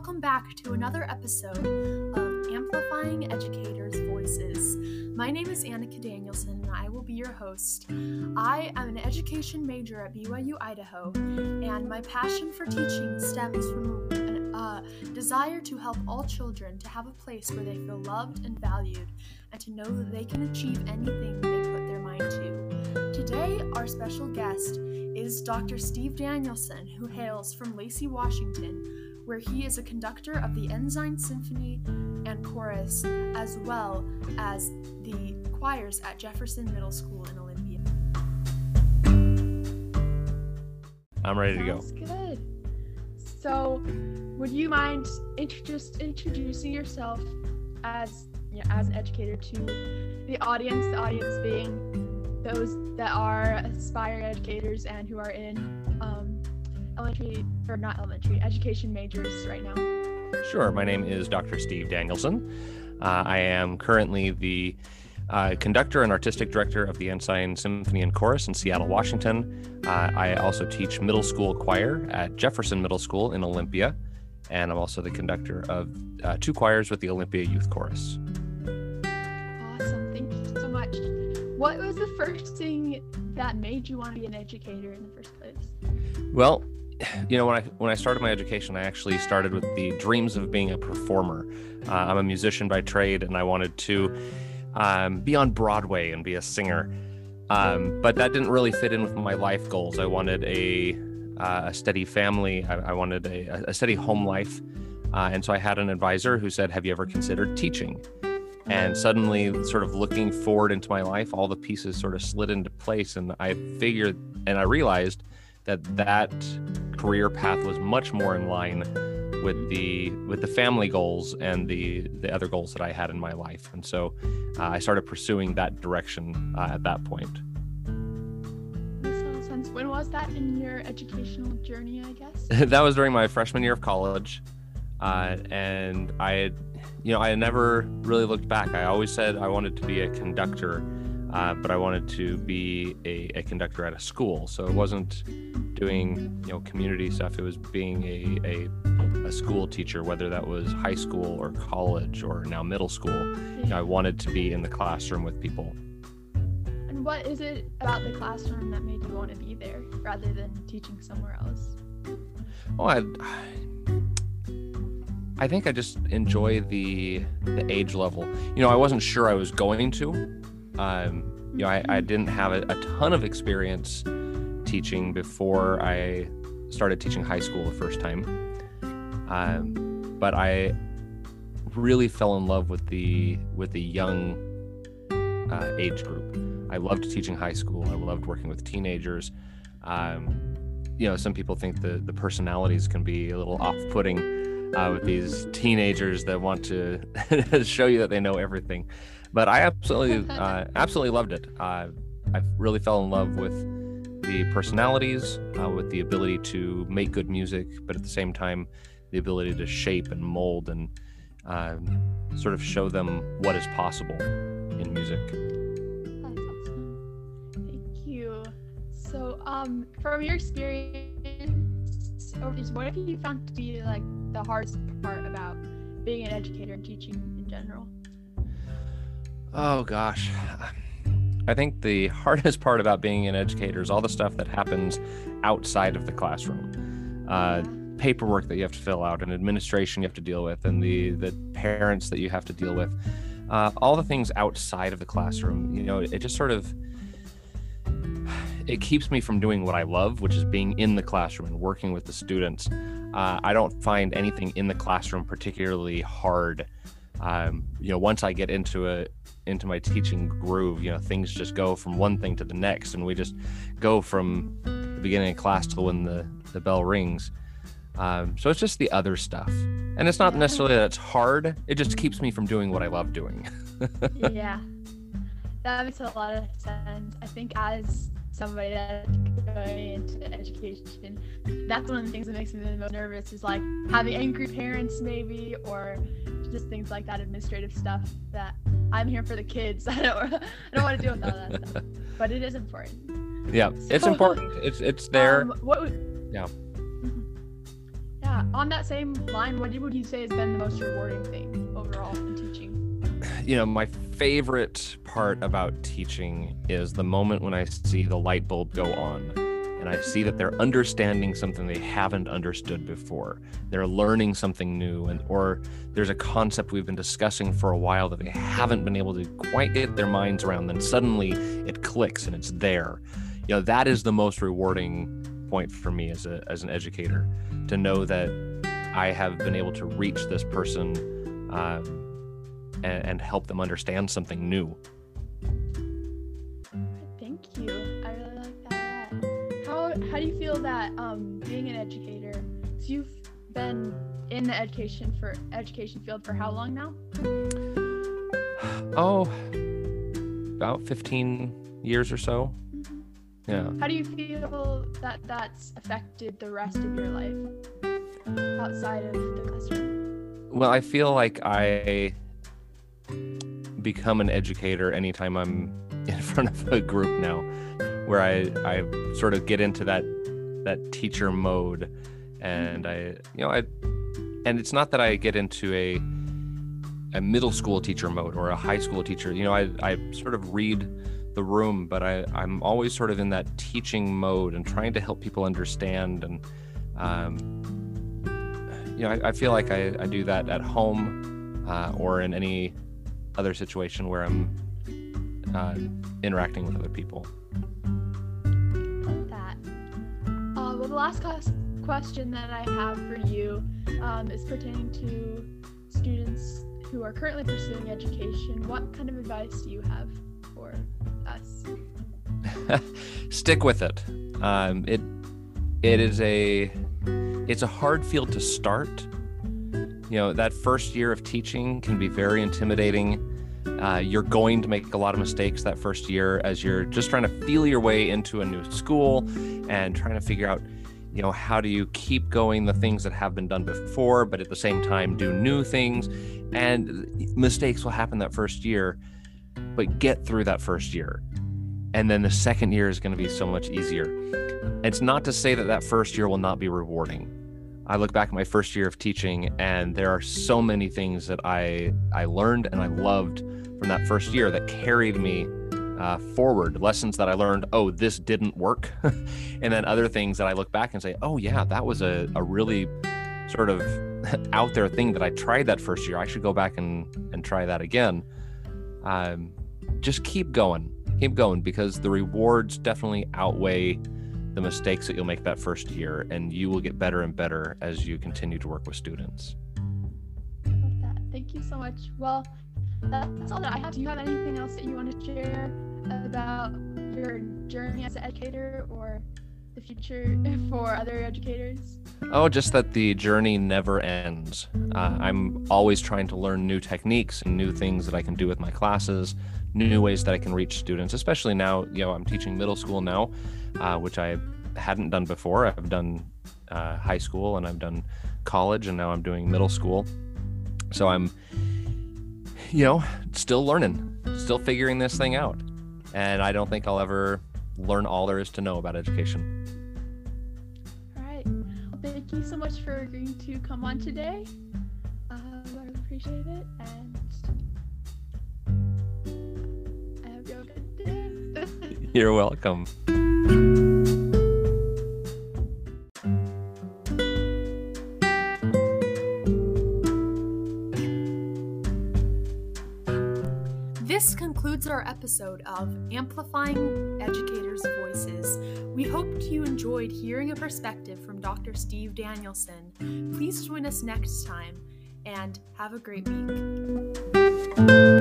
welcome back to another episode of Amplifying Educators' Voices. My name is Annika Danielson, and I will be your host. I am an education major at BYU Idaho, and my passion for teaching stems from a uh, desire to help all children to have a place where they feel loved and valued, and to know that they can achieve anything they put their mind to. Today, our special guest is Dr. Steve Danielson, who hails from Lacey, Washington where he is a conductor of the Ensign Symphony and Chorus, as well as the choirs at Jefferson Middle School in Olympia. I'm ready to go. Sounds good. So, would you mind just introducing yourself as you know, as an educator to the audience? The audience being those that are aspiring educators and who are in elementary or not elementary education majors right now? Sure. My name is Dr. Steve Danielson. Uh, I am currently the uh, conductor and artistic director of the Ensign Symphony and Chorus in Seattle, Washington. Uh, I also teach middle school choir at Jefferson Middle School in Olympia, and I'm also the conductor of uh, two choirs with the Olympia Youth Chorus. Awesome. Thank you so much. What was the first thing that made you want to be an educator in the first place? Well, you know when i when i started my education i actually started with the dreams of being a performer. Uh, i'm a musician by trade and i wanted to um, be on broadway and be a singer. Um, but that didn't really fit in with my life goals. I wanted a, uh, a steady family. I, I wanted a, a, steady home life. Uh, and so i had an advisor who said have you ever considered teaching? And suddenly sort of looking forward into my life all the pieces sort of slid into place and i figured and i realized that that career path was much more in line with the with the family goals and the the other goals that I had in my life, and so uh, I started pursuing that direction uh, at that point. Makes a lot sense. When was that in your educational journey? I guess that was during my freshman year of college, uh, and I had, you know, I never really looked back. I always said I wanted to be a conductor uh, but I wanted to be a, a, conductor at a school. So it wasn't doing you know community stuff. It was being a, a, a school teacher, whether that was high school or college or now middle school. You know, I wanted to be in the classroom with people. And what is it about the classroom that made you want to be there rather than teaching somewhere else? Oh, I, I think I just enjoy the the age level. You know, I wasn't sure I was going to, um, you know, I, I didn't have a, a, ton of experience teaching before I started teaching high school the first time. Um, but I really fell in love with the with the young uh, age group. I loved teaching high school. I loved working with teenagers. Um, you know, some people think the the personalities can be a little off-putting uh, with these teenagers that want to show you that they know everything but I absolutely, uh, absolutely loved it. Uh, I really fell in love with the personalities, uh, with the ability to make good music, but at the same time, the ability to shape and mold and um, sort of show them what is possible in music. That's awesome. Thank you. So, um, from your experience over these, what have you found to be like the hardest part about being an educator and teaching in general? Oh gosh. I think the hardest part about being an educator is all the stuff that happens outside of the classroom. Uh, paperwork that you have to fill out, and administration you have to deal with, and the the parents that you have to deal with. Uh, all the things outside of the classroom. You know, it just sort of it keeps me from doing what I love, which is being in the classroom and working with the students. Uh, I don't find anything in the classroom particularly hard. Um, you know, once I get into a into my teaching groove you know things just go from one thing to the next and we just go from the beginning of class to when the, the bell rings. Um, so it's just the other stuff. And it's not necessarily that it's hard it just keeps me from doing what i love doing. Yeah. That makes a lot of sense. I think as somebody that's going into education that's one of the things that makes me the most nervous is like having angry parents maybe or just things like that administrative stuff that I'm here for the kids. I don't I don't want to deal with all that stuff. But it is important. Yeah, so, it's important. It's it's there. Um, what would, yeah. Mm-hmm. Yeah. on that same line, what would you say has been the most rewarding thing overall in teaching? You know, my favorite part about teaching is the moment when I see the light bulb go on and I see that they're understanding something they haven't understood before. They're learning something new and or there's a concept we've been discussing for a while that they haven't been able to quite get their minds around then suddenly it clicks and it's there. You know, that is the most rewarding point for me as a as an educator to know that I have been able to reach this person um, and, and help them understand something new. How do you feel that um, being an educator? So you've been in the education for education field for how long now? Oh, about 15 years or so. Mhm. Yeah. How do you feel that that's affected the rest of your life outside of the classroom? Well, I feel like I become an educator anytime I'm in front of a group now, where I I sort of get into that that teacher mode, and I you know I and it's not that I get into a a middle school teacher mode or a high school teacher. You know, I I sort of read the room, but I I'm always sort of in that teaching mode and trying to help people understand and. Um, you know, I, I feel like I, I do that at home uh, or in any other situation where I'm uh, interacting with other people. Well, the last class question that I have for you um, is pertaining to students who are currently pursuing education. What kind of advice do you have for us? Stick with it. Um, it it is a it's a hard field to start. You know, that first year of teaching can be very intimidating. Uh, you're going to make a lot of mistakes that first year as you're just trying to feel your way into a new school and trying to figure out, you know, how do you keep going the things that have been done before, but at the same time do new things. And mistakes will happen that first year, but get through that first year. And then the second year is going to be so much easier. It's not to say that that first year will not be rewarding. I look back at my first year of teaching, and there are so many things that I I learned and I loved from that first year that carried me uh, forward. Lessons that I learned, oh, this didn't work, and then other things that I look back and say, oh yeah, that was a, a really sort of out there thing that I tried that first year. I should go back and and try that again. Um, just keep going, keep going, because the rewards definitely outweigh the mistakes that you'll make that first year, and you will get better and better as you continue to work with students. Love that. Thank you so much. Well, that's all that I have. Do you have anything else that you want to share about your journey as an educator or the future for other educators? Oh, just that the journey never ends. Uh, I'm always trying to learn new techniques and new things that I can do with my classes, new ways that I can reach students, especially now, you know, I'm teaching middle school now, uh, which I hadn't done before. I've done uh, high school and I've done college, and now I'm doing middle school. So I'm, you know, still learning, still figuring this thing out. And I don't think I'll ever learn all there is to know about education. Thank you so much for agreeing to come on today. Um, I really appreciate it, and I hope you have a good day. You're welcome. This concludes our episode of Amplifying Educators' Voices. We hoped you enjoyed hearing a perspective from Dr. Steve Danielson. Please join us next time and have a great week.